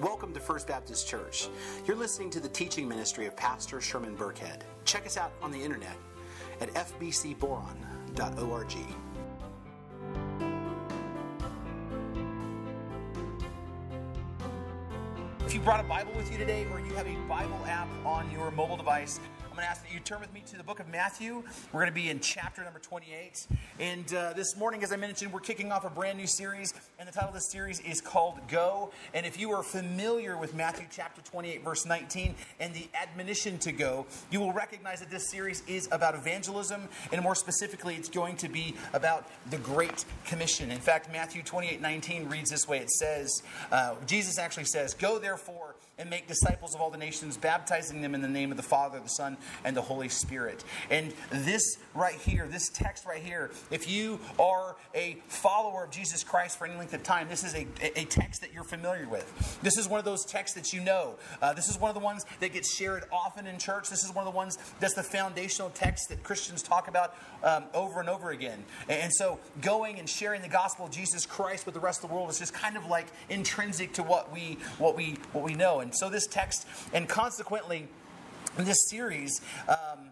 Welcome to First Baptist Church. You're listening to the teaching ministry of Pastor Sherman Burkhead. Check us out on the internet at fbcboron.org. If you brought a Bible with you today or you have a Bible app on your mobile device, I'm going to ask that you turn with me to the book of Matthew. We're going to be in chapter number 28. And uh, this morning, as I mentioned, we're kicking off a brand new series. And the title of this series is called Go. And if you are familiar with Matthew chapter 28, verse 19, and the admonition to go, you will recognize that this series is about evangelism. And more specifically, it's going to be about the Great Commission. In fact, Matthew 28, 19 reads this way it says, uh, Jesus actually says, Go therefore and make disciples of all the nations, baptizing them in the name of the Father, the Son, and the Holy Spirit. And this right here, this text right here, if you are a follower of Jesus Christ for any length of time, this is a, a text that you're familiar with. This is one of those texts that you know. Uh, this is one of the ones that gets shared often in church. This is one of the ones that's the foundational text that Christians talk about um, over and over again. And so going and sharing the gospel of Jesus Christ with the rest of the world is just kind of like intrinsic to what we what we what we know. And so this text, and consequently, this series um,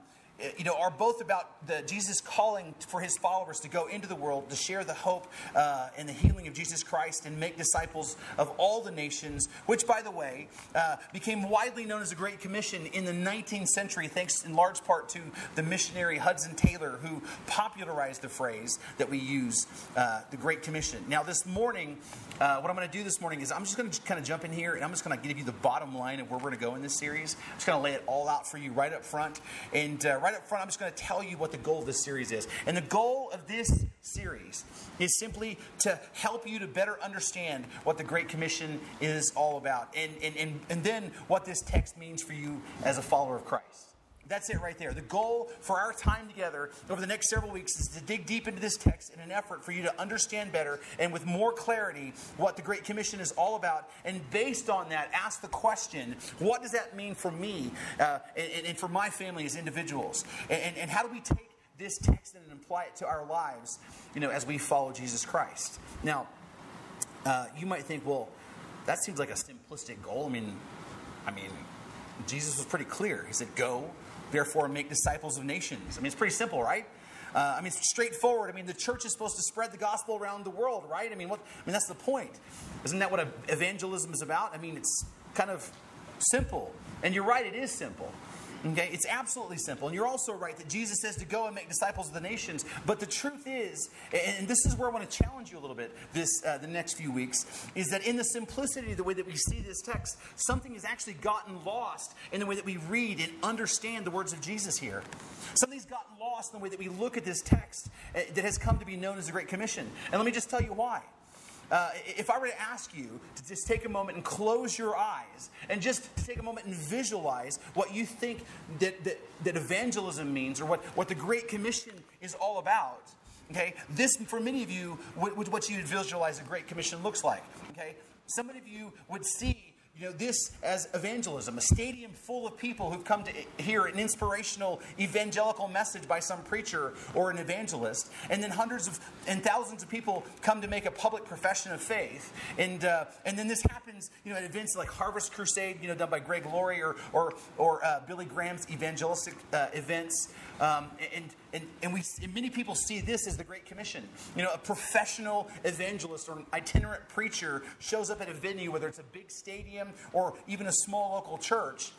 you know, are both about the Jesus calling for his followers to go into the world to share the hope uh, and the healing of Jesus Christ and make disciples of all the nations, which, by the way, uh, became widely known as the Great Commission in the 19th century, thanks in large part to the missionary Hudson Taylor, who popularized the phrase that we use, uh, the Great Commission. Now, this morning, uh, what I'm going to do this morning is I'm just going to kind of jump in here and I'm just going to give you the bottom line of where we're going to go in this series. I'm just going to lay it all out for you right up front. And uh, right up front, I'm just going to tell you what the goal of this series is. And the goal of this series is simply to help you to better understand what the Great Commission is all about. And, and, and, and then what this text means for you as a follower of Christ. That's it right there. The goal for our time together over the next several weeks is to dig deep into this text in an effort for you to understand better and with more clarity what the Great Commission is all about. And based on that, ask the question what does that mean for me uh, and, and, for my family as individuals? And, and how do we take this text and apply it to our lives you know, as we follow Jesus Christ? Now, uh, you might think, well, that seems like a simplistic goal. I mean, I mean, Jesus was pretty clear. He said, Go, therefore make disciples of nations. I mean, it's pretty simple, right? Uh, I mean, it's straightforward. I mean, the church is supposed to spread the gospel around the world, right? I mean, what? I mean, that's the point. Isn't that what evangelism is about? I mean, it's kind of simple. And you're right, it is simple. Okay, it's absolutely simple. And you're also right that Jesus says to go and make disciples of the nations. But the truth is, and this is where I want to challenge you a little bit this uh, the next few weeks, is that in the simplicity of the way that we see this text, something has actually gotten lost in the way that we read and understand the words of Jesus here. Something's gotten lost in the way that we look at this text uh, that has come to be known as the Great Commission. And let me just tell you why. Uh, if I were to ask you to just take a moment and close your eyes and just to take a moment and visualize what you think that, that, that evangelism means or what, what the Great Commission is all about, okay, this, for many of you, would, what you visualize a Great Commission looks like, okay? Some of you would see you know, this as evangelism, a stadium full of people who've come to hear an inspirational evangelical message by some preacher or an evangelist, and then hundreds of and thousands of people come to make a public profession of faith, and uh, and then this happens, you know, at events like Harvest Crusade, you know, done by Greg Laurie or or or uh, Billy Graham's evangelistic uh, events, um, and and and we and many people see this as the Great Commission. You know, a professional evangelist or an itinerant preacher shows up at a venue, whether it's a big stadium or even a small local church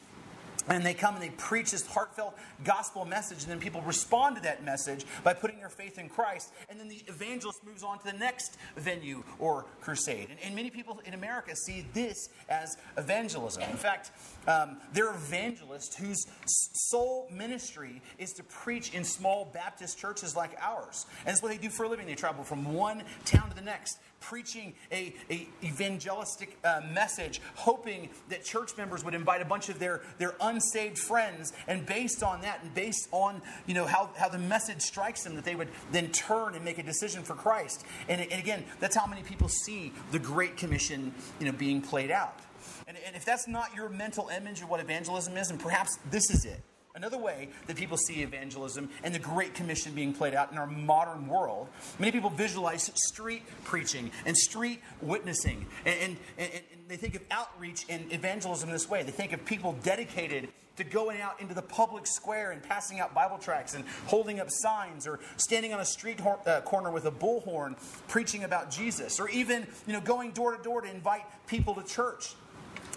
and they come and they preach this heartfelt gospel message, and then people respond to that message by putting their faith in Christ. And then the evangelist moves on to the next venue or crusade. And, and many people in America see this as evangelism. In fact, um, there are evangelists whose sole ministry is to preach in small Baptist churches like ours. And that's what they do for a living. They travel from one town to the next, preaching a, a evangelistic uh, message, hoping that church members would invite a bunch of their, their unsaved friends, and based on that, and based on you know how, how the message strikes them, that they would then turn and make a decision for Christ. And, and again, that's how many people see the Great Commission you know, being played out. And, and if that's not your mental image of what evangelism is, and perhaps this is it. Another way that people see evangelism and the Great Commission being played out in our modern world, many people visualize street preaching and street witnessing. And, and, and, they think of outreach and evangelism this way. They think of people dedicated to going out into the public square and passing out Bible tracts and holding up signs or standing on a street hor- uh, corner with a bullhorn preaching about Jesus or even you know going door to door to invite people to church.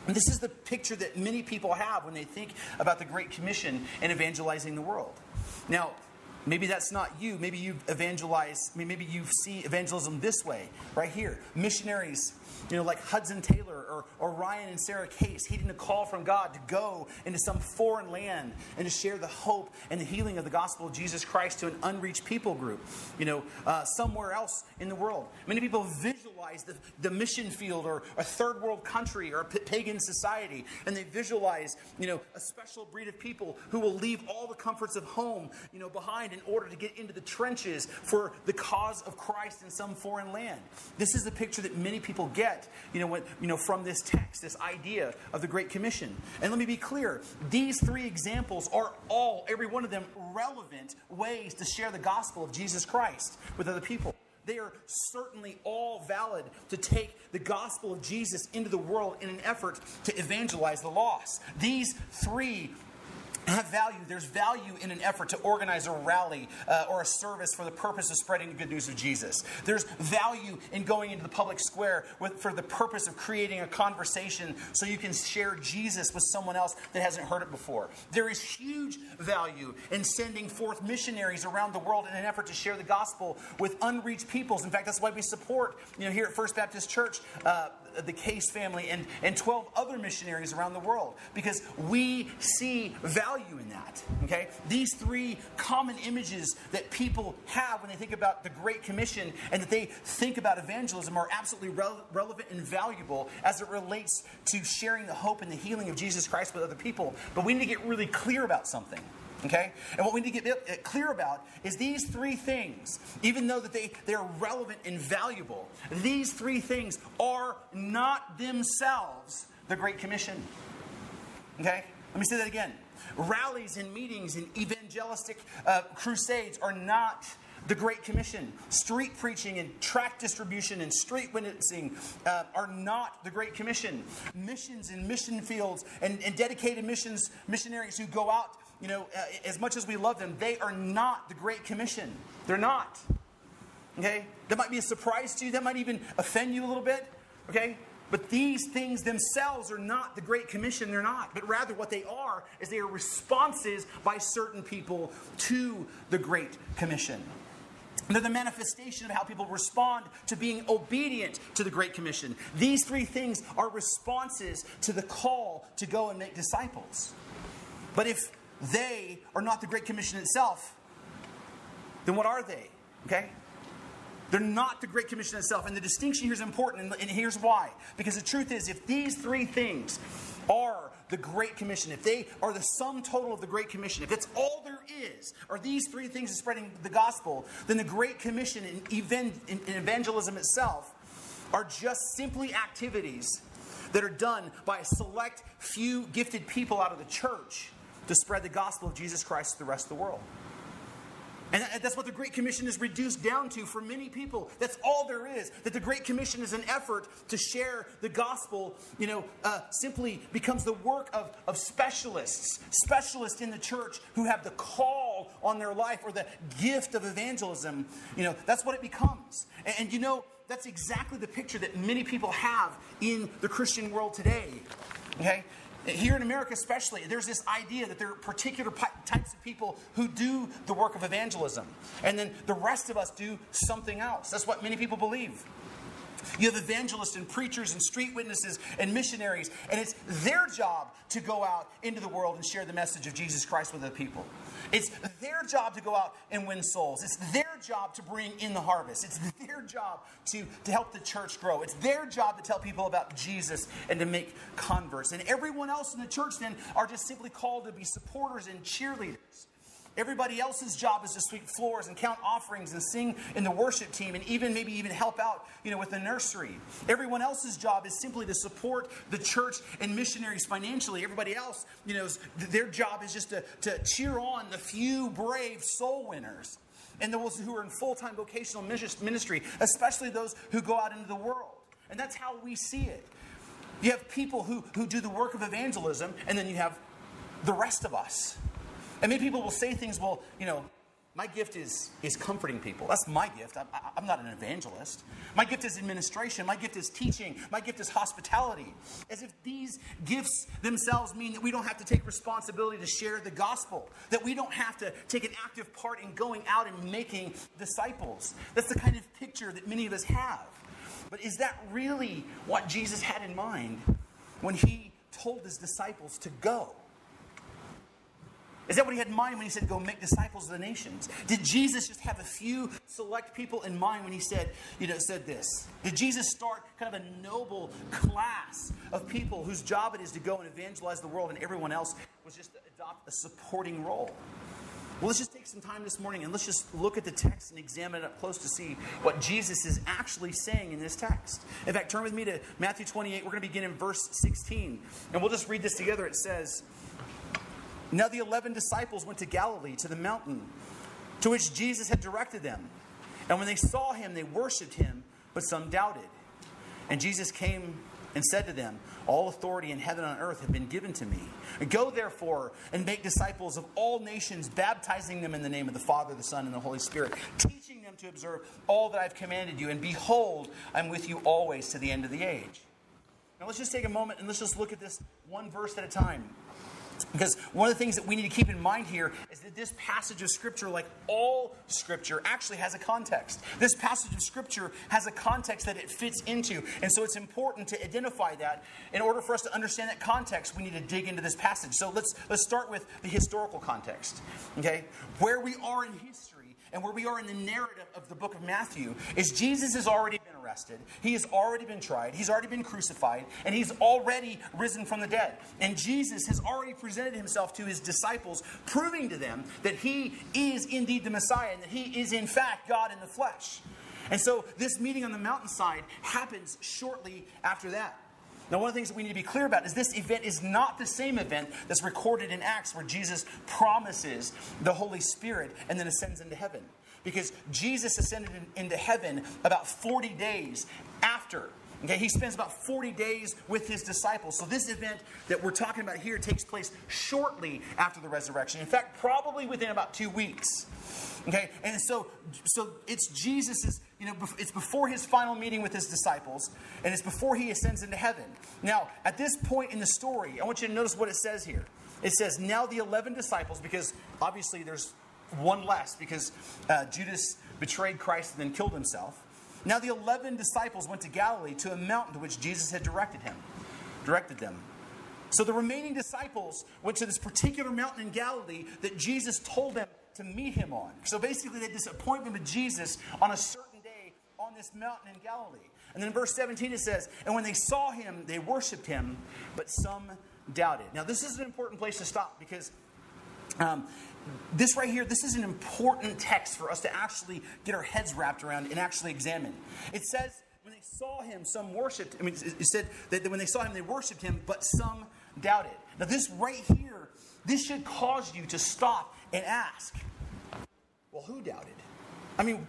This is the picture that many people have when they think about the Great Commission and evangelizing the world. Now, maybe that's not you. Maybe you've evangelized, maybe you see evangelism this way, right here. Missionaries you know, like Hudson Taylor or, or Ryan and Sarah Case, heeding a call from God to go into some foreign land and to share the hope and the healing of the gospel of Jesus Christ to an unreached people group, you know, uh, somewhere else in the world. Many people visualize the, the mission field or a third world country or a pagan society, and they visualize, you know, a special breed of people who will leave all the comforts of home, you know, behind in order to get into the trenches for the cause of Christ in some foreign land. This is the picture that many people get you know, what, you know, from this text, this idea of the Great Commission. And let me be clear these three examples are all, every one of them, relevant ways to share the gospel of Jesus Christ with other people. They are certainly all valid to take the gospel of Jesus into the world in an effort to evangelize the lost. These three have value. There's value in an effort to organize a rally uh, or a service for the purpose of spreading the good news of Jesus. There's value in going into the public square with, for the purpose of creating a conversation so you can share Jesus with someone else that hasn't heard it before. There is huge value in sending forth missionaries around the world in an effort to share the gospel with unreached peoples. In fact, that's why we support, you know, here at First Baptist Church, uh, the Case family and, and 12 other missionaries around the world because we see value in that. Okay? These three common images that people have when they think about the Great Commission and that they think about evangelism are absolutely re- relevant and valuable as it relates to sharing the hope and the healing of Jesus Christ with other people. But we need to get really clear about something. Okay? And what we need to get clear about is these three things, even though that they, they are relevant and valuable, these three things are not themselves the Great Commission. Okay? Let me say that again. Rallies and meetings and evangelistic uh, crusades are not the Great Commission. Street preaching and tract distribution and street witnessing uh, are not the Great Commission. Missions and mission fields and, and dedicated missions missionaries who go out you know, uh, as much as we love them, they are not the Great Commission. They're not. Okay? That might be a surprise to you. That might even offend you a little bit. Okay? But these things themselves are not the Great Commission. They're not. But rather, what they are is they are responses by certain people to the Great Commission. They're the manifestation of how people respond to being obedient to the Great Commission. These three things are responses to the call to go and make disciples. But if they are not the Great Commission itself, then what are they? Okay? They're not the Great Commission itself. And the distinction here is important, and here's why. Because the truth is, if these three things are the Great Commission, if they are the sum total of the Great Commission, if it's all there is, are these three things of spreading the gospel, then the Great Commission in evangelism itself are just simply activities that are done by a select few gifted people out of the church to spread the gospel of Jesus Christ to the rest of the world. And that's what the Great Commission is reduced down to for many people. That's all there is. That the Great Commission is an effort to share the gospel, you know, uh, simply becomes the work of, of specialists, specialists in the church who have the call on their life or the gift of evangelism. You know, that's what it becomes. And, and you know, that's exactly the picture that many people have in the Christian world today. Okay? Here in America, especially, there's this idea that there are particular types of people who do the work of evangelism, and then the rest of us do something else. That's what many people believe. You have evangelists and preachers and street witnesses and missionaries, and it's their job to go out into the world and share the message of Jesus Christ with the people. It's their job to go out and win souls. It's their job to bring in the harvest. It's their job to, to help the church grow. It's their job to tell people about Jesus and to make converts. And everyone else in the church then are just simply called to be supporters and cheerleaders. Everybody else's job is to sweep floors and count offerings and sing in the worship team and even maybe even help out, you know, with the nursery. Everyone else's job is simply to support the church and missionaries financially. Everybody else, you know, their job is just to, to cheer on the few brave soul winners and those who are in full-time vocational ministry, especially those who go out into the world. And that's how we see it. You have people who, who do the work of evangelism, and then you have the rest of us. And many people will say things, well, you know, my gift is, is comforting people. That's my gift. I'm, I'm, not an evangelist. My gift is administration. My gift is teaching. My gift is hospitality. As if these gifts themselves mean that we don't have to take responsibility to share the gospel, that we don't have to take an active part in going out and making disciples. That's the kind of picture that many of us have. But is that really what Jesus had in mind when he told his disciples to go? Is that what he had in mind when he said, Go make disciples of the nations? Did Jesus just have a few select people in mind when he said, you know, said this? Did Jesus start kind of a noble class of people whose job it is to go and evangelize the world and everyone else was just to adopt a supporting role? Well, let's just take some time this morning and let's just look at the text and examine it up close to see what Jesus is actually saying in this text. In fact, turn with me to Matthew 28. We're going to begin in verse 16. And we'll just read this together. It says, now the eleven disciples went to Galilee, to the mountain to which Jesus had directed them. And when they saw him, they worshipped him, but some doubted. And Jesus came and said to them, All authority in heaven and on earth have been given to me. Go therefore and make disciples of all nations, baptizing them in the name of the Father, the Son, and the Holy Spirit, teaching them to observe all that I've commanded you. And behold, I'm with you always to the end of the age. Now let's just take a moment and let's just look at this one verse at a time. Because one of the things that we need to keep in mind here is that this passage of Scripture, like all Scripture, actually has a context. This passage of Scripture has a context that it fits into. And so it's important to identify that. In order for us to understand that context, we need to dig into this passage. So let's, let's start with the historical context. Okay? Where we are in history and where we are in the narrative of the book of Matthew is Jesus has already been arrested. He has already been tried. He's already been crucified. And he's already risen from the dead. And Jesus has already presented himself to his disciples, proving to them that he is indeed the Messiah and that he is in fact God in the flesh. And so this meeting on the mountainside happens shortly after that. Now, one of the things that we need to be clear about is this event is not the same event that's recorded in Acts where Jesus promises the Holy Spirit and then ascends into heaven. Because Jesus ascended into heaven about 40 days after. Okay, he spends about 40 days with his disciples. So, this event that we're talking about here takes place shortly after the resurrection. In fact, probably within about two weeks. Okay, and so so it's Jesus's, you know, it's before his final meeting with his disciples, and it's before he ascends into heaven. Now, at this point in the story, I want you to notice what it says here. It says, "Now the eleven disciples," because obviously there's one less, because uh, Judas betrayed Christ and then killed himself. Now the eleven disciples went to Galilee to a mountain to which Jesus had directed him, directed them. So the remaining disciples went to this particular mountain in Galilee that Jesus told them to meet him on. So basically, they had this appointment with Jesus on a certain day on this mountain in Galilee. And then in verse 17 it says, And when they saw him, they worshiped him, but some doubted. Now, this is an important place to stop because um, this right here, this is an important text for us to actually get our heads wrapped around and actually examine. It says, when they saw him, some worshiped. I mean, it said that when they saw him, they worshiped him, but some doubted. Now, this right here, this should cause you to stop and ask, well, who doubted? I mean,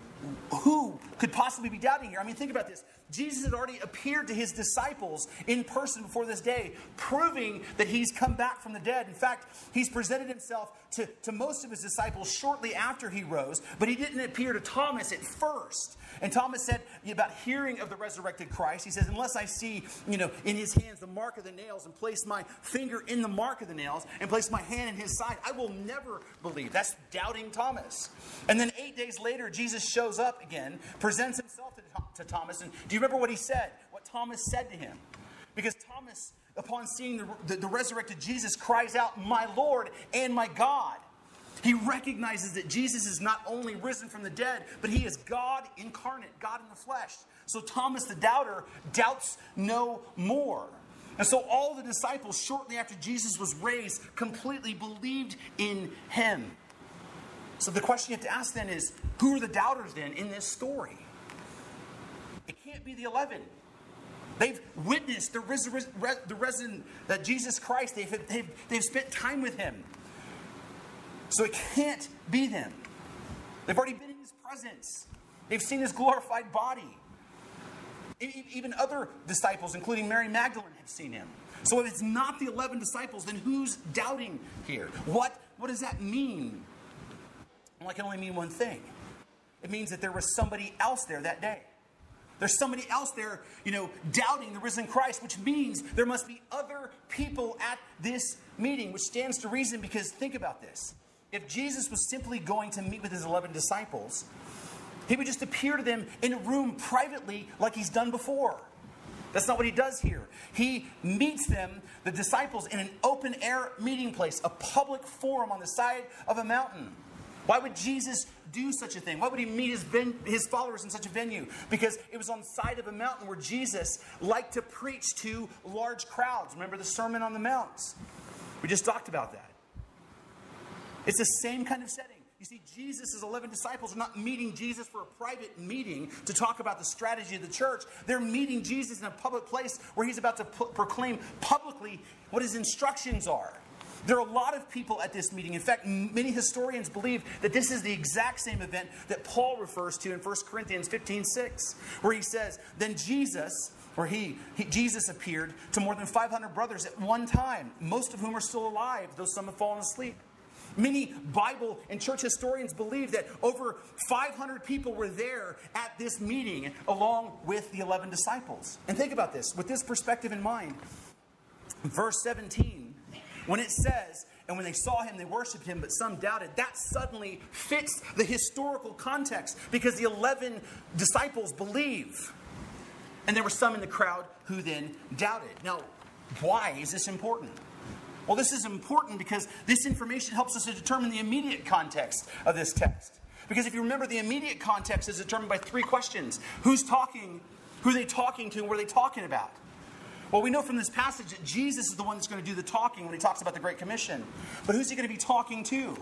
who could possibly be doubting here? I mean, think about this. Jesus had already appeared to his disciples in person before this day, proving that he's come back from the dead. In fact, he's presented himself to, to most of his disciples shortly after he rose, but he didn't appear to Thomas at first. And Thomas said about hearing of the resurrected Christ, he says, Unless I see, you know, in his hands the mark of the nails and place my finger in the mark of the nails and place my hand in his side, I will never believe. That's doubting Thomas. And then eight days later, Jesus shows up again, presents himself to, to Thomas. And do you remember what he said? What Thomas said to him? Because Thomas, upon seeing the, the, the resurrected Jesus, cries out, My Lord and my God. He recognizes that Jesus is not only risen from the dead, but he is God incarnate, God in the flesh. So Thomas the doubter doubts no more. And so all the disciples, shortly after Jesus was raised, completely believed in him. So the question you have to ask then is who are the doubters then in this story? Can't be the 11. They've witnessed the, res- the risen that Jesus Christ. They've, they've, they've spent time with him. So it can't be them. They've already been in his presence. They've seen his glorified body. Even other disciples, including Mary Magdalene, have seen him. So if it's not the 11 disciples, then who's doubting here? What, what does that mean? Well, it can only mean one thing. It means that there was somebody else there that day. There's somebody else there, you know, doubting the risen Christ, which means there must be other people at this meeting, which stands to reason because think about this. If Jesus was simply going to meet with his 11 disciples, he would just appear to them in a room privately like he's done before. That's not what he does here. He meets them, the disciples, in an open air meeting place, a public forum on the side of a mountain. Why would Jesus do such a thing? Why would he meet his, ven- his followers in such a venue? Because it was on the side of a mountain where Jesus liked to preach to large crowds. Remember the Sermon on the Mount? We just talked about that. It's the same kind of setting. You see, Jesus' 11 disciples are not meeting Jesus for a private meeting to talk about the strategy of the church. They're meeting Jesus in a public place where he's about to proclaim publicly what his instructions are. There are a lot of people at this meeting. In fact, many historians believe that this is the exact same event that Paul refers to in 1 Corinthians 15 6, where he says, Then Jesus, where he, he, Jesus appeared to more than 500 brothers at one time, most of whom are still alive, though some have fallen asleep. Many Bible and church historians believe that over 500 people were there at this meeting along with the 11 disciples. And think about this with this perspective in mind. Verse 17 when it says, and when they saw him, they worshiped him, but some doubted, that suddenly fits the historical context because the 11 disciples believe. And there were some in the crowd who then doubted. Now, why is this important? Well, this is important because this information helps us to determine the immediate context of this text. Because if you remember, the immediate context is determined by three questions Who's talking? Who are they talking to? And what are they talking about? Well, we know from this passage that Jesus is the one that's going to do the talking when he talks about the Great Commission. But who's he going to be talking to?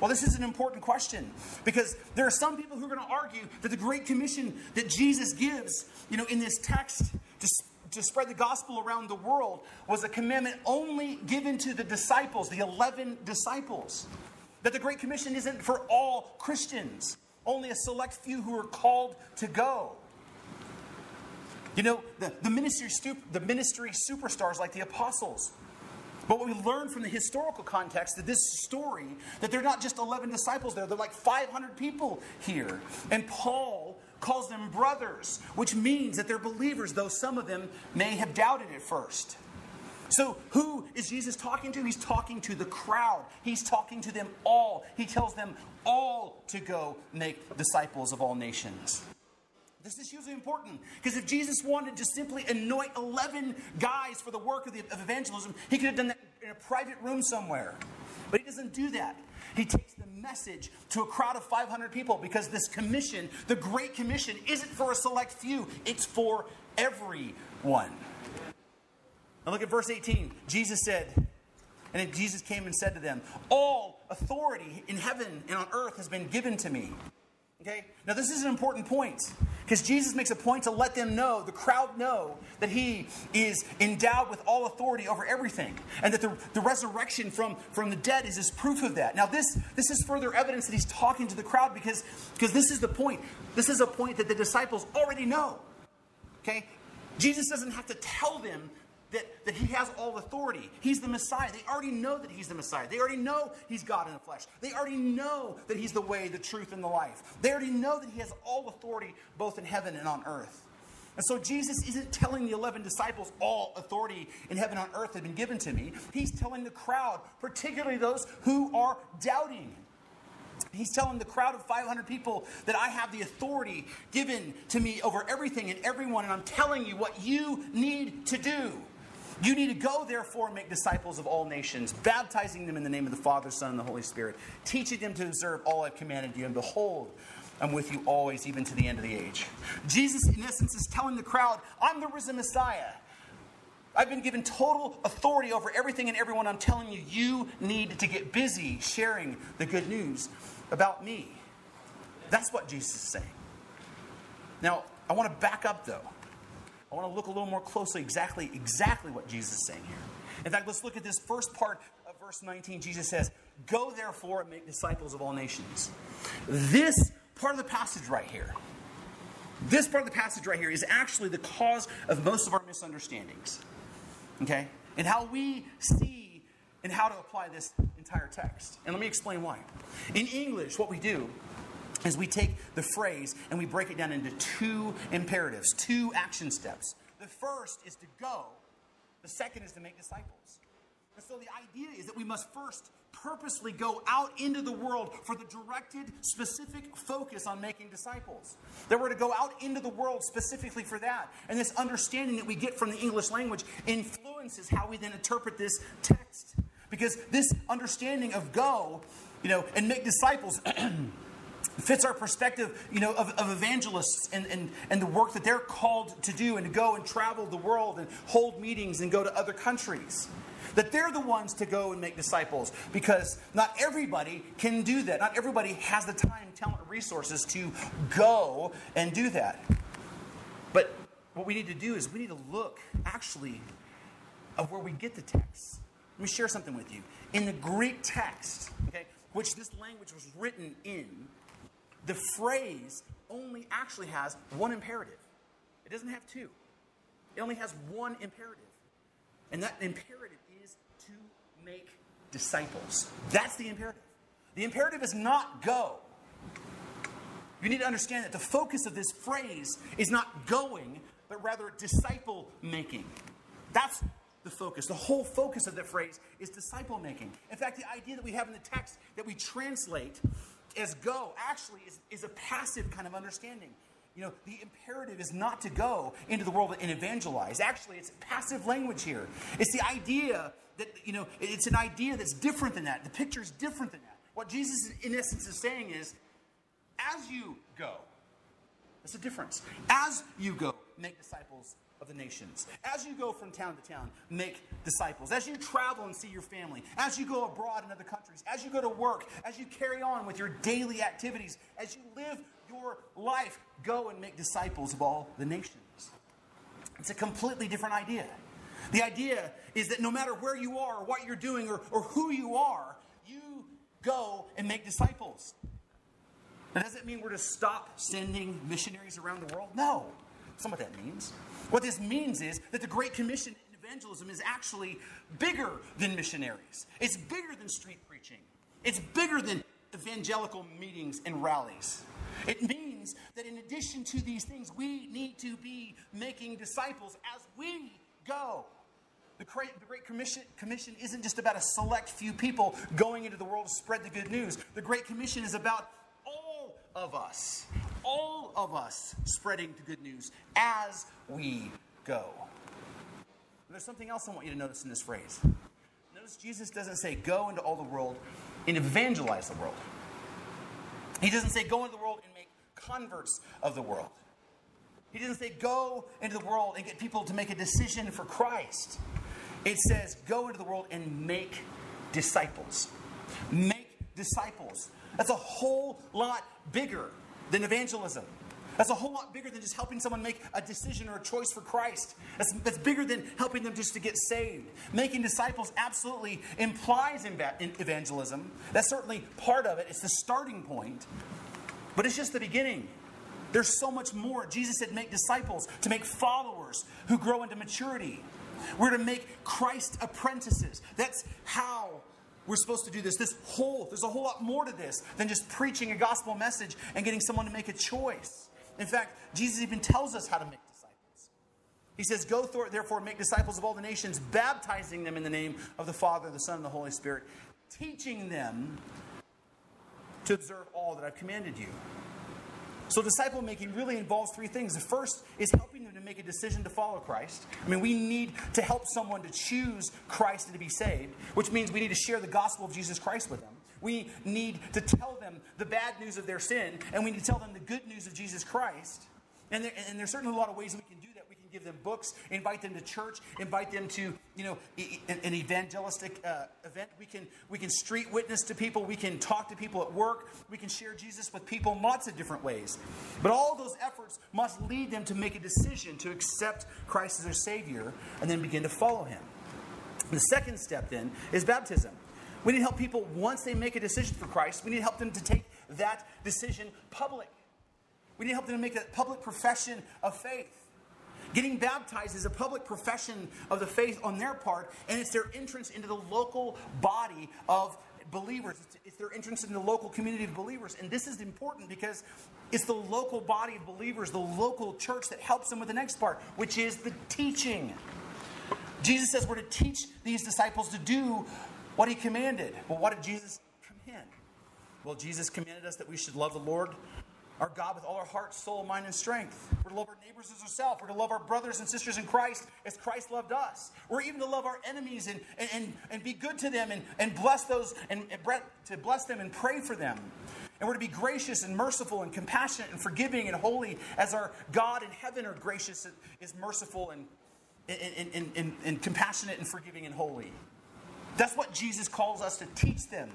Well, this is an important question because there are some people who are going to argue that the Great Commission that Jesus gives, you know, in this text to, to spread the gospel around the world was a commandment only given to the disciples, the 11 disciples. That the Great Commission isn't for all Christians, only a select few who are called to go. You know, the, the, ministry, the ministry superstars like the apostles. But what we learn from the historical context of this story, that they're not just 11 disciples there, they're like 500 people here. And Paul calls them brothers, which means that they're believers, though some of them may have doubted at first. So, who is Jesus talking to? He's talking to the crowd. He's talking to them all. He tells them all to go make disciples of all nations. This is hugely important because if Jesus wanted to simply anoint 11 guys for the work of, the, of evangelism, he could have done that in a private room somewhere. But he doesn't do that. He takes the message to a crowd of 500 people because this commission, the Great Commission, isn't for a select few, it's for everyone. Now look at verse 18. Jesus said, and Jesus came and said to them, All authority in heaven and on earth has been given to me. Okay? Now, this is an important point because Jesus makes a point to let them know, the crowd know, that he is endowed with all authority over everything and that the, the resurrection from, from the dead is his proof of that. Now, this, this is further evidence that he's talking to the crowd because, because this is the point. This is a point that the disciples already know. Okay? Jesus doesn't have to tell them that, that he has all authority. He's the Messiah. They already know that he's the Messiah. They already know he's God in the flesh. They already know that he's the way, the truth, and the life. They already know that he has all authority both in heaven and on earth. And so Jesus isn't telling the 11 disciples, all authority in heaven and on earth has been given to me. He's telling the crowd, particularly those who are doubting. He's telling the crowd of 500 people that I have the authority given to me over everything and everyone, and I'm telling you what you need to do. You need to go, therefore, and make disciples of all nations, baptizing them in the name of the Father, Son, and the Holy Spirit, teaching them to observe all I've commanded you. And behold, I'm with you always, even to the end of the age. Jesus, in essence, is telling the crowd, I'm the risen Messiah. I've been given total authority over everything and everyone. I'm telling you, you need to get busy sharing the good news about me. That's what Jesus is saying. Now, I want to back up though. I want to look a little more closely exactly exactly what Jesus is saying here. In fact, let's look at this first part of verse 19. Jesus says, "Go therefore and make disciples of all nations." This part of the passage right here. This part of the passage right here is actually the cause of most of our misunderstandings. Okay? And how we see and how to apply this entire text. And let me explain why. In English, what we do is we take the phrase and we break it down into two imperatives, two action steps. The first is to go, the second is to make disciples. And so the idea is that we must first purposely go out into the world for the directed, specific focus on making disciples. That we're to go out into the world specifically for that. And this understanding that we get from the English language influences how we then interpret this text. Because this understanding of go, you know, and make disciples fits our perspective, you know, of, of evangelists and, and, and the work that they're called to do and to go and travel the world and hold meetings and go to other countries. That they're the ones to go and make disciples because not everybody can do that. Not everybody has the time, talent, resources to go and do that. But what we need to do is we need to look actually of where we get the text. Let me share something with you. In the Greek text, okay, which this language was written in, the phrase only actually has one imperative. It doesn't have two. It only has one imperative. And that imperative is to make disciples. That's the imperative. The imperative is not go. You need to understand that the focus of this phrase is not going, but rather disciple making. That's the focus. The whole focus of the phrase is disciple making. In fact, the idea that we have in the text that we translate as go actually is, is a passive kind of understanding. You know, the imperative is not to go into the world and evangelize. Actually, it's passive language here. It's the idea that, you know, it's an idea that's different than that. The picture is different than that. What Jesus, in essence, is saying is, as you go, that's the difference. As you go, make disciples of the nations. As you go from town to town, make disciples. As you travel and see your family, as you go abroad in other countries, as you go to work, as you carry on with your daily activities, as you live your life, go and make disciples of all the nations. It's a completely different idea. The idea is that no matter where you are, or what you're doing, or, or who you are, you go and make disciples. Now, does it mean we're to stop sending missionaries around the world? No. That's not what that means. What this means is that the Great Commission in evangelism is actually bigger than missionaries. It's bigger than street preaching. It's bigger than evangelical meetings and rallies. It means that in addition to these things, we need to be making disciples as we go. The Great, the Great Commission, Commission isn't just about a select few people going into the world to spread the good news. The Great Commission is about all of us, all of us spreading the good news as we go. And there's something else I want you to notice in this phrase. Notice Jesus doesn't say go into all the world and evangelize the world. He doesn't say go into the world and make converts of the world. He doesn't say go into the world and get people to make a decision for Christ. It says go into the world and make disciples. Make disciples. That's a whole lot bigger than evangelism. That's a whole lot bigger than just helping someone make a decision or a choice for Christ. That's, that's bigger than helping them just to get saved. Making disciples absolutely implies evangelism. That's certainly part of it, it's the starting point. But it's just the beginning. There's so much more. Jesus said, make disciples, to make followers who grow into maturity. We're to make Christ apprentices. That's how we're supposed to do this. This whole, there's a whole lot more to this than just preaching a gospel message and getting someone to make a choice. In fact, Jesus even tells us how to make disciples. He says, Go therefore, make disciples of all the nations, baptizing them in the name of the Father, the Son, and the Holy Spirit, teaching them to observe all that I've commanded you. So, disciple making really involves three things. The first is helping them to make a decision to follow Christ. I mean, we need to help someone to choose Christ and to be saved, which means we need to share the gospel of Jesus Christ with them. We need to tell them the bad news of their sin, and we need to tell them the good news of Jesus Christ. And, there, and there's certainly a lot of ways that we can do give them books, invite them to church, invite them to, you know, an evangelistic uh, event. We can, we can street witness to people. We can talk to people at work. We can share Jesus with people in lots of different ways. But all those efforts must lead them to make a decision to accept Christ as their Savior and then begin to follow Him. The second step then is baptism. We need to help people once they make a decision for Christ, we need to help them to take that decision public. We need to help them to make that public profession of faith. Getting baptized is a public profession of the faith on their part, and it's their entrance into the local body of believers. It's, it's, their entrance into the local community of believers. And this is important because it's the local body of believers, the local church that helps them with the next part, which is the teaching. Jesus says we're to teach these disciples to do what he commanded. Well, what did Jesus command? Well, Jesus commanded us that we should love the Lord our God with all our heart, soul, mind, and strength. We're to love our neighbors as ourselves. We're to love our brothers and sisters in Christ as Christ loved us. We're even to love our enemies and, and, and, be good to them and, and bless those and, and to bless them and pray for them. And we're to be gracious and merciful and compassionate and forgiving and holy as our God in heaven are gracious, is merciful and and, and, and, and compassionate and forgiving and holy. That's what Jesus calls us to teach them.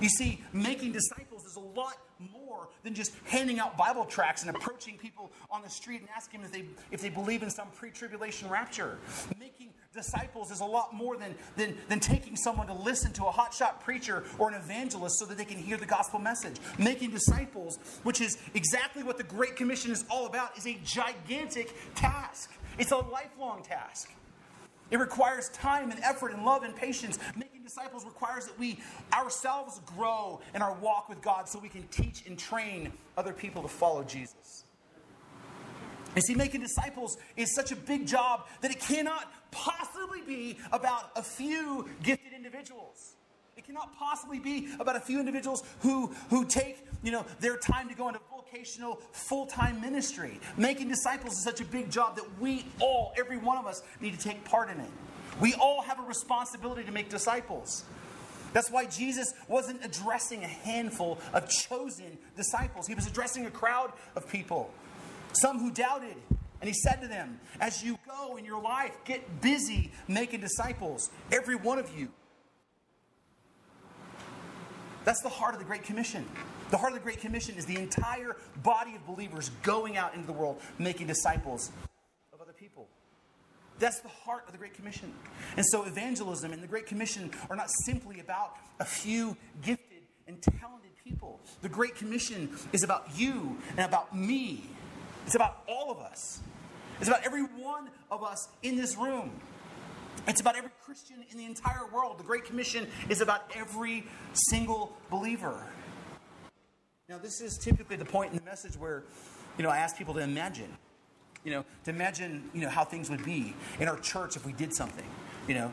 You see, making disciples is a lot more than just handing out Bible tracts and approaching people on the street and asking them if they, if they believe in some pre tribulation rapture. Making disciples is a lot more than, than, than taking someone to listen to a hotshot preacher or an evangelist so that they can hear the gospel message. Making disciples, which is exactly what the Great Commission is all about, is a gigantic task. It's a lifelong task. It requires time and effort and love and patience. Making disciples requires that we ourselves grow in our walk with God so we can teach and train other people to follow Jesus. You see, making disciples is such a big job that it cannot possibly be about a few gifted individuals. It cannot possibly be about a few individuals who, who take you know, their time to go into vocational full-time ministry. Making disciples is such a big job that we all, every one of us, need to take part in it. We all have a responsibility to make disciples. That's why Jesus wasn't addressing a handful of chosen disciples. He was addressing a crowd of people, some who doubted. And he said to them, As you go in your life, get busy making disciples, every one of you. That's the heart of the Great Commission. The heart of the Great Commission is the entire body of believers going out into the world, making disciples of other people. That's the heart of the Great Commission. And so, evangelism and the Great Commission are not simply about a few gifted and talented people. The Great Commission is about you and about me, it's about all of us. It's about every one of us in this room. It's about every Christian in the entire world. The Great Commission is about every single believer. Now, this is typically the point in the message where, you know, I ask people to imagine, you know, to imagine, you know, how things would be in our church if we did something, you know,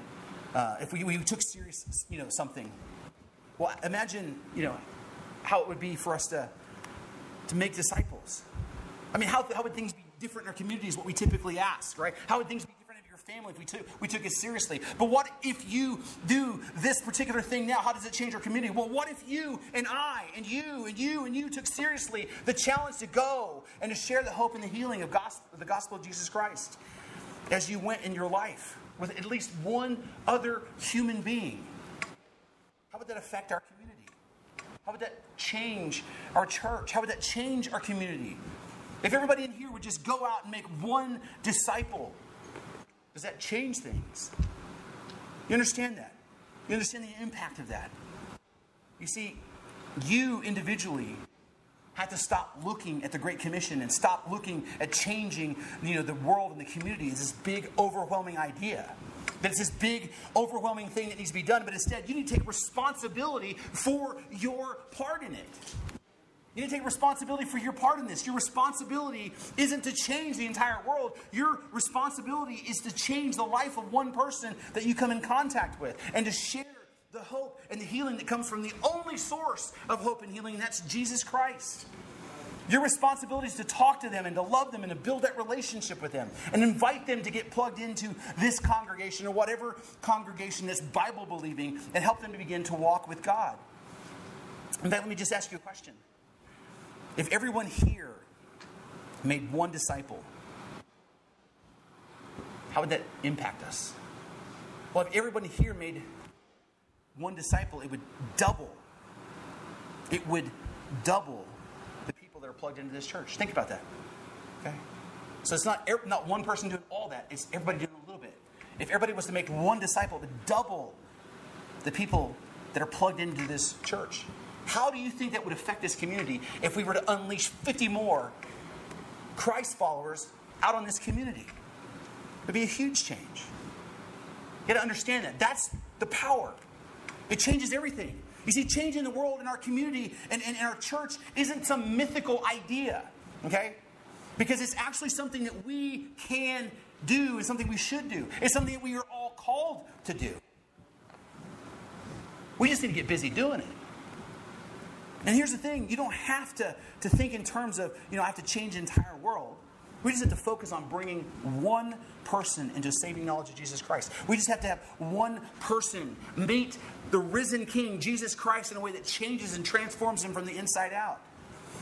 uh, if we, we took serious, you know, something. Well, imagine, you know, how it would be for us to, to make disciples. I mean, how, how would things be different in our communities, what we typically ask, right? How would things be family if we took, we took it seriously. But what if you do this particular thing now? How does it change our community? Well, what if you and I and you and you and you took seriously the challenge to go and to share the hope and the healing of gospel, the gospel of Jesus Christ as you went in your life with at least one other human being? How would that affect our community? How would that change our church? How would that change our community? If everybody in here would just go out and make one disciple, does that change things? You understand that? You understand the impact of that? You see, you individually have to stop looking at the Great Commission and stop looking at changing you know, the world and the community as this big, overwhelming idea. That it's this big, overwhelming thing that needs to be done, but instead you need to take responsibility for your part in it. You need to take responsibility for your part in this. Your responsibility isn't to change the entire world. Your responsibility is to change the life of one person that you come in contact with and to share the hope and the healing that comes from the only source of hope and healing, and that's Jesus Christ. Your responsibility is to talk to them and to love them and to build that relationship with them and invite them to get plugged into this congregation or whatever congregation that's Bible believing and help them to begin to walk with God. In fact, let me just ask you a question. If everyone here made one disciple, how would that impact us? Well, if everybody here made one disciple, it would double. It would double the people that are plugged into this church. Think about that. Okay? So it's not, not one person doing all that, it's everybody doing a little bit. If everybody was to make one disciple, it would double the people that are plugged into this church. How do you think that would affect this community if we were to unleash 50 more Christ followers out on this community? It'd be a huge change. You got to understand that. That's the power. It changes everything. You see, changing the world in our community and, and in our church isn't some mythical idea, okay? Because it's actually something that we can do and something we should do. It's something that we are all called to do. We just need to get busy doing it. And here's the thing you don't have to, to think in terms of, you know, I have to change the entire world. We just have to focus on bringing one person into saving knowledge of Jesus Christ. We just have to have one person meet the risen King, Jesus Christ, in a way that changes and transforms him from the inside out.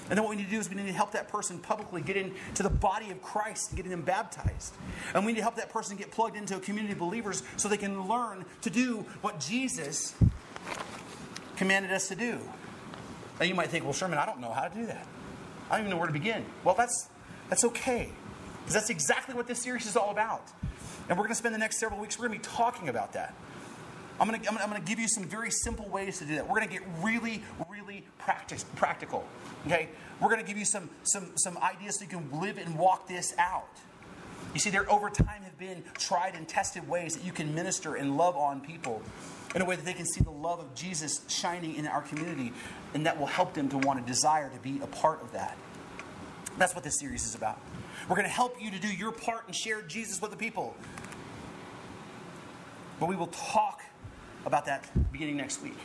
And then what we need to do is we need to help that person publicly get into the body of Christ and getting them baptized. And we need to help that person get plugged into a community of believers so they can learn to do what Jesus commanded us to do. Now you might think, well, Sherman, I don't know how to do that. I don't even know where to begin. Well, that's that's okay. Because that's exactly what this series is all about. And we're going to spend the next several weeks, we're going to be talking about that. I'm going, to, I'm, going to give you some very simple ways to do that. We're going to get really, really practice, practical. Okay? We're going to give you some, some, some ideas so you can live and walk this out. You see, there over time have been tried and tested ways that you can minister and love on people in a way that they can see the love of Jesus shining in our community, and that will help them to want to desire to be a part of that. That's what this series is about. We're going to help you to do your part and share Jesus with the people. But we will talk about that beginning next week.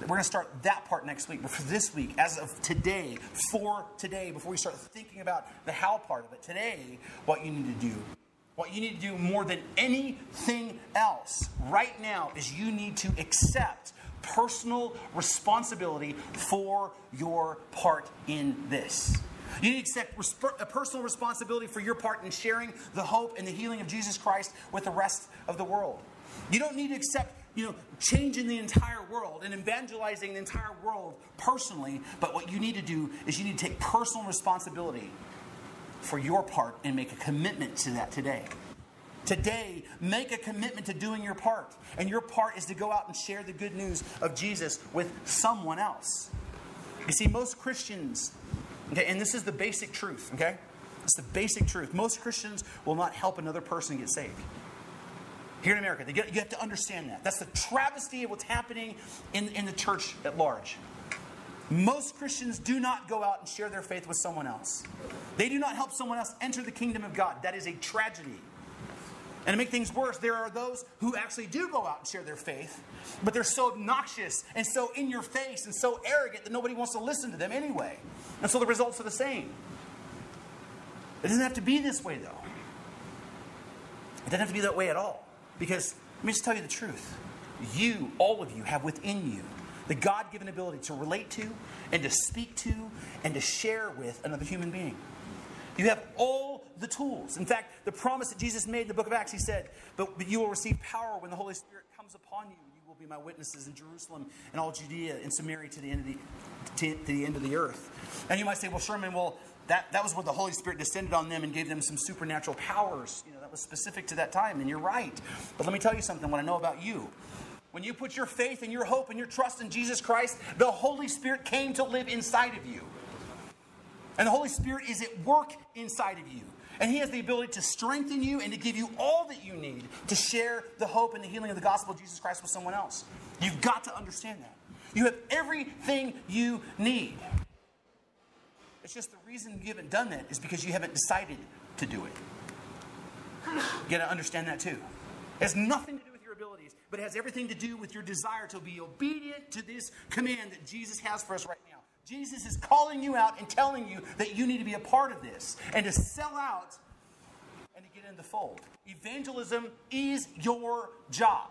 We're going to start that part next week. But for this week, as of today, for today, before we start thinking about the how part of it, today, what you need to do, what you need to do more than anything else right now is you need to accept personal responsibility for your part in this. You need to accept a personal responsibility for your part in sharing the hope and the healing of Jesus Christ with the rest of the world. You don't need to accept, you know, changing the entire world and evangelizing the entire world personally, but what you need to do is you need to take personal responsibility for your part and make a commitment to that today. Today, make a commitment to doing your part. And your part is to go out and share the good news of Jesus with someone else. You see, most Christians Okay, and this is the basic truth, okay? It's the basic truth. Most Christians will not help another person get saved. Here in America, get, you have to understand that. That's the travesty of what's happening in, in the church at large. Most Christians do not go out and share their faith with someone else. They do not help someone else enter the kingdom of God. That is a tragedy. And to make things worse, there are those who actually do go out and share their faith, but they're so obnoxious and so in your face and so arrogant that nobody wants to listen to them anyway. And so the results are the same. It doesn't have to be this way, though. It doesn't have to be that way at all. Because let me just tell you the truth. You, all of you, have within you the God given ability to relate to and to speak to and to share with another human being. You have all the tools. In fact, the promise that Jesus made in the book of Acts, he said, But, but you will receive power when the Holy Spirit comes upon you. You will be my witnesses in Jerusalem and all Judea and Samaria to the end of the, to, to the, end of the earth. And you might say, Well, Sherman, well, that, that was where the Holy Spirit descended on them and gave them some supernatural powers. You know, that was specific to that time, and you're right. But let me tell you something what I know about you. When you put your faith and your hope and your trust in Jesus Christ, the Holy Spirit came to live inside of you. And the Holy Spirit is at work inside of you. And He has the ability to strengthen you and to give you all that you need to share the hope and the healing of the gospel of Jesus Christ with someone else. You've got to understand that. You have everything you need. It's just the reason you haven't done that is because you haven't decided to do it. You got to understand that too. It has nothing abilities, but it has everything to do with your desire to be obedient to this command that Jesus has for us right now. Jesus is calling you out and telling you that you need to be a part of this and to sell out and to get in the fold. Evangelism is your job.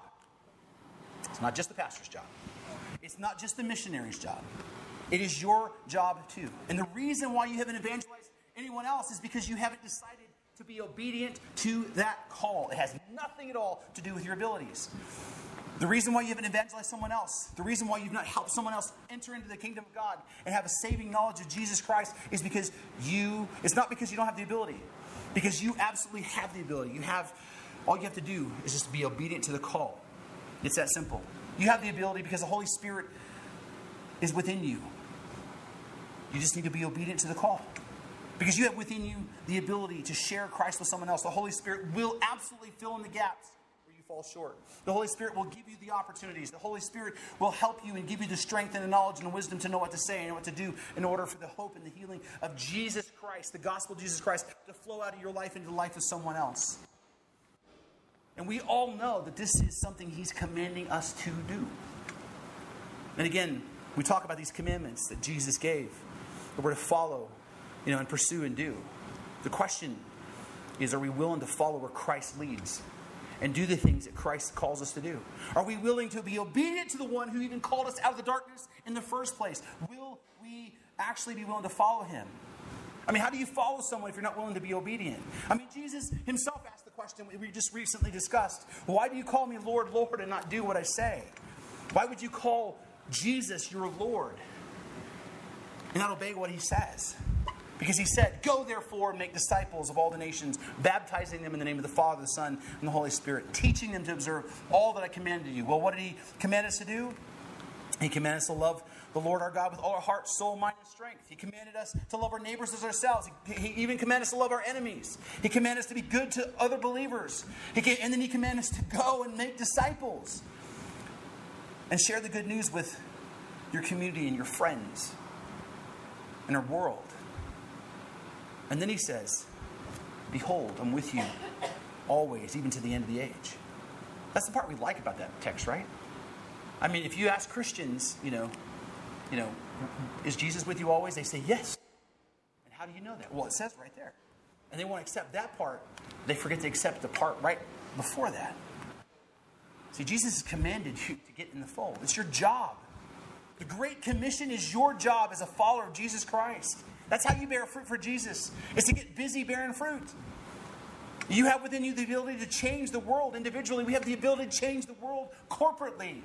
It's not just the pastor's job, it's not just the missionary's job. It is your job too. And the reason why you haven't evangelized anyone else is because you haven't decided to be obedient to that call. It has nothing at all to do with your abilities. The reason why you haven't evangelized someone else, the reason why you've not helped someone else enter into the kingdom of God and have a saving knowledge of Jesus Christ is because you, it's not because you don't have the ability, because you absolutely have the ability. You have, all you have to do is just be obedient to the call. It's that simple. You have the ability because the Holy Spirit is within you. You just need to be obedient to the call. Because you have within you the ability to share Christ with someone else. The Holy Spirit will absolutely fill in the gaps where you fall short. The Holy Spirit will give you the opportunities. The Holy Spirit will help you and give you the strength and the knowledge and the wisdom to know what to say and what to do in order for the hope and the healing of Jesus Christ, the gospel of Jesus Christ, to flow out of your life into the life of someone else. And we all know that this is something He's commanding us to do. And again, we talk about these commandments that Jesus gave that we're to follow, you know, and pursue and do. The question is are we willing to follow where Christ leads and do the things that Christ calls us to do? Are we willing to be obedient to the one who even called us out of the darkness in the first place? Will we actually be willing to follow him? I mean, how do you follow someone if you're not willing to be obedient? I mean, Jesus himself asked the question we just recently discussed Why do you call me Lord, Lord, and not do what I say? Why would you call Jesus your Lord and not obey what he says? Because he said, Go therefore and make disciples of all the nations, baptizing them in the name of the Father, the Son, and the Holy Spirit, teaching them to observe all that I commanded you. Well, what did he command us to do? He commanded us to love the Lord our God with all our heart, soul, mind, and strength. He commanded us to love our neighbors as ourselves. He, he even commanded us to love our enemies. He commanded us to be good to other believers. He, and then he commanded us to go and make disciples and share the good news with your community and your friends and our world. And then he says, Behold, I'm with you always, even to the end of the age. That's the part we like about that text, right? I mean, if you ask Christians, you know, you know, is Jesus with you always? They say yes. And how do you know that? Well, it says right there. And they want to accept that part. They forget to accept the part right before that. See, Jesus has commanded you to get in the fold. It's your job. The Great Commission is your job as a follower of Jesus Christ. That's how you bear fruit for Jesus, is to get busy bearing fruit. You have within you the ability to change the world individually. We have the ability to change the world corporately.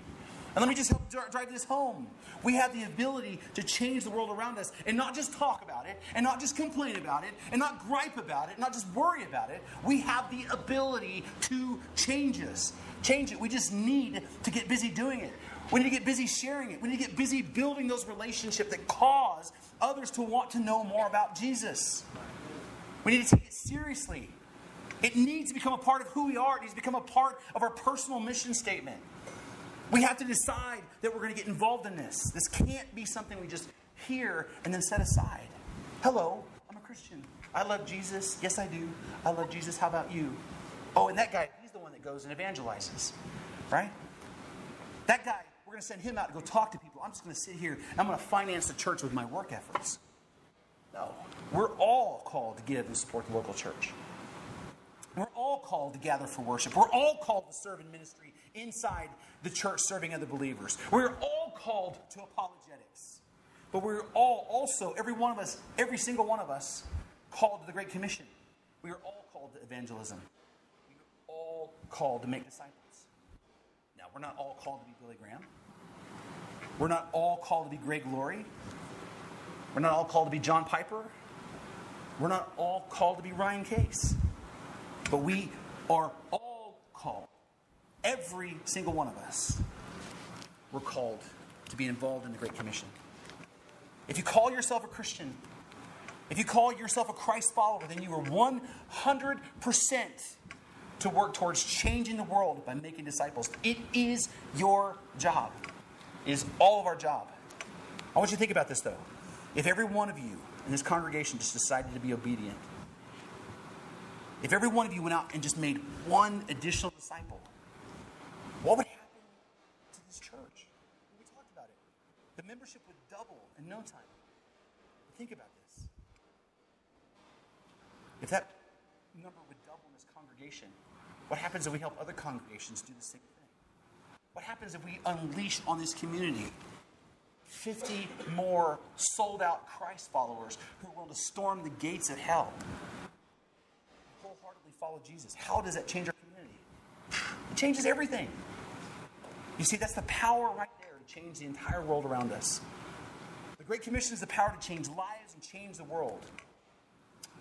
And let me just help drive this home. We have the ability to change the world around us and not just talk about it, and not just complain about it, and not gripe about it, not just worry about it. We have the ability to change us. Change it. We just need to get busy doing it. We need to get busy sharing it. We need to get busy building those relationships that cause others to want to know more about Jesus. We need to take it seriously. It needs to become a part of who we are. It needs to become a part of our personal mission statement. We have to decide that we're going to get involved in this. This can't be something we just hear and then set aside. Hello, I'm a Christian. I love Jesus. Yes, I do. I love Jesus. How about you? Oh, and that guy, he's the one that goes and evangelizes, right? That guy, we're going to send him out to go talk to people. I'm just going to sit here and I'm going to finance the church with my work efforts. No. We're all called to give and support the local church. We're all called to gather for worship. We're all called to serve in ministry inside the church, serving other believers. We're all called to apologetics. But we're all also, every one of us, every single one of us, called to the Great Commission. We are all called to evangelism. We are all called to make disciples. Now, we're not all called to be Billy Graham. We're not all called to be Greg Laurie. We're not all called to be John Piper. We're not all called to be Ryan Case. But we are all called, every single one of us, we're called to be involved in the Great Commission. If you call yourself a Christian, if you call yourself a Christ follower, then you are 100% to work towards changing the world by making disciples. It is your job. Is all of our job. I want you to think about this, though. If every one of you in this congregation just decided to be obedient, if every one of you went out and just made one additional disciple, what would happen to this church? We talked about it. The membership would double in no time. Think about this. If that number would double in this congregation, what happens if we help other congregations do the same thing? What happens if we unleash on this community 50 more sold out Christ followers who are willing to storm the gates of hell? Wholeheartedly follow Jesus. How does that change our community? It changes everything. You see, that's the power right there to change the entire world around us. The Great Commission is the power to change lives and change the world.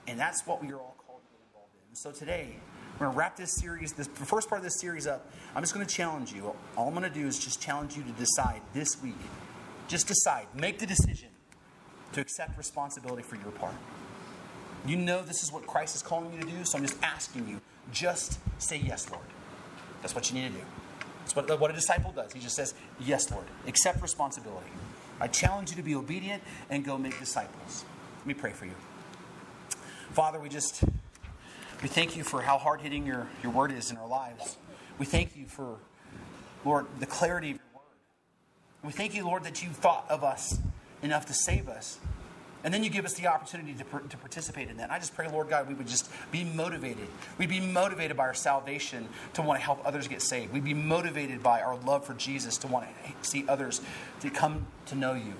And that's what we are all called to get involved in. So today, we're going to wrap this series, this, the first part of this series up. I'm just going to challenge you. All I'm going to do is just challenge you to decide this week. Just decide. Make the decision to accept responsibility for your part. You know this is what Christ is calling you to do, so I'm just asking you, just say yes, Lord. That's what you need to do. That's what, what a disciple does. He just says, Yes, Lord. Accept responsibility. I challenge you to be obedient and go make disciples. Let me pray for you. Father, we just we thank you for how hard hitting your, your word is in our lives. We thank you for, Lord, the clarity of your word. We thank you, Lord, that you thought of us enough to save us. And then you give us the opportunity to, to participate in that. And I just pray, Lord God, we would just be motivated. We'd be motivated by our salvation to want to help others get saved. We'd be motivated by our love for Jesus to want to see others to come to know you.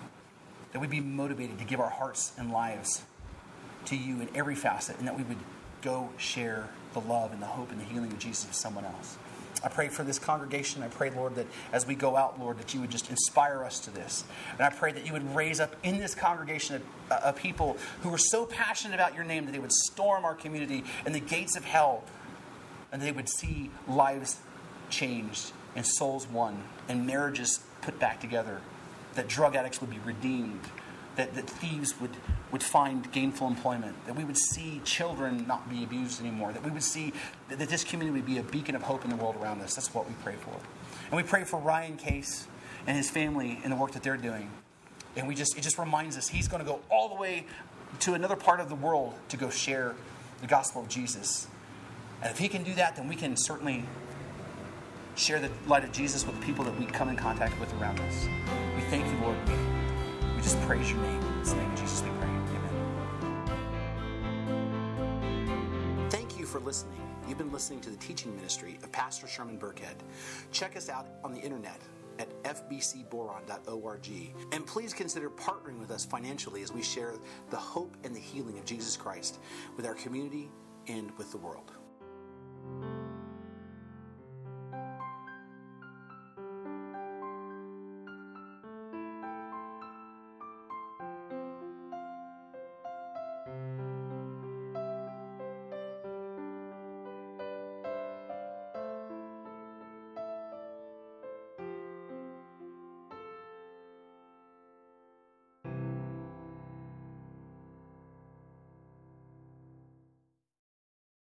That we'd be motivated to give our hearts and lives to you in every facet, and that we would go share the love and the hope and the healing of Jesus with someone else. I pray for this congregation. I pray, Lord, that as we go out, Lord, that you would just inspire us to this. And I pray that you would raise up in this congregation a, a people who are so passionate about your name that they would storm our community and the gates of hell and they would see lives changed and souls won and marriages put back together, that drug addicts would be redeemed that, that thieves would, would find gainful employment, that we would see children not be abused anymore, that we would see that, that this community would be a beacon of hope in the world around us. That's what we pray for. And we pray for Ryan Case and his family and the work that they're doing. And we just it just reminds us he's going to go all the way to another part of the world to go share the gospel of Jesus. And if he can do that, then we can certainly share the light of Jesus with the people that we come in contact with around us. We thank you, Lord. We just praise your name. In the name of Jesus we pray. Amen. Thank you for listening. You've been listening to the teaching ministry of Pastor Sherman Burkhead. Check us out on the internet at fbcboron.org. And please consider partnering with us financially as we share the hope and the healing of Jesus Christ with our community and with the world.